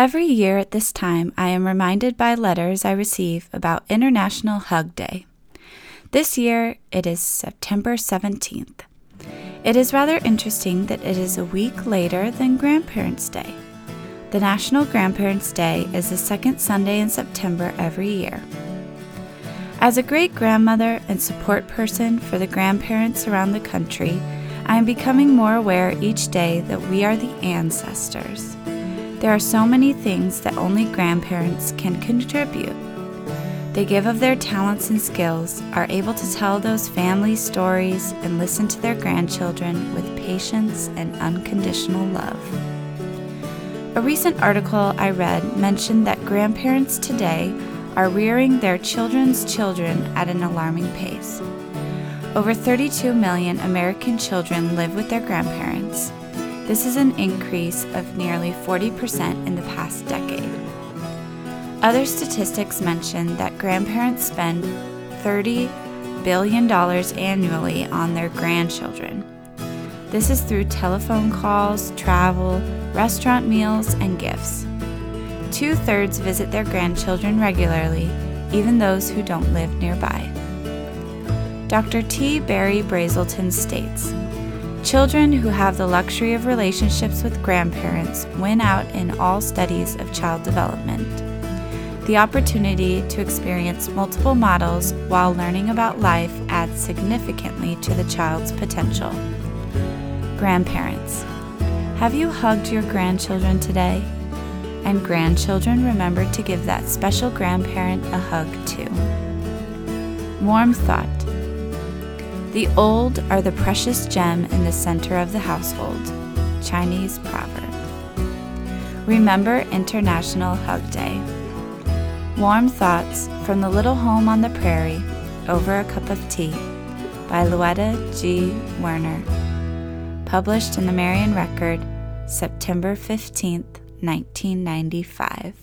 Every year at this time, I am reminded by letters I receive about International Hug Day. This year, it is September 17th. It is rather interesting that it is a week later than Grandparents' Day. The National Grandparents' Day is the second Sunday in September every year. As a great grandmother and support person for the grandparents around the country, I am becoming more aware each day that we are the ancestors. There are so many things that only grandparents can contribute. They give of their talents and skills, are able to tell those family stories, and listen to their grandchildren with patience and unconditional love. A recent article I read mentioned that grandparents today are rearing their children's children at an alarming pace. Over 32 million American children live with their grandparents, this is an increase of nearly 40% in the past decade. Other statistics mention that grandparents spend $30 billion annually on their grandchildren. This is through telephone calls, travel, restaurant meals, and gifts. Two thirds visit their grandchildren regularly, even those who don't live nearby. Dr. T. Berry Brazelton states Children who have the luxury of relationships with grandparents win out in all studies of child development. The opportunity to experience multiple models while learning about life adds significantly to the child's potential. Grandparents. Have you hugged your grandchildren today? And grandchildren, remember to give that special grandparent a hug too. Warm thought. The old are the precious gem in the center of the household. Chinese proverb. Remember International Hug Day. Warm Thoughts from the Little Home on the Prairie Over a Cup of Tea by Louetta G. Werner. Published in the Marion Record, September 15th, 1995.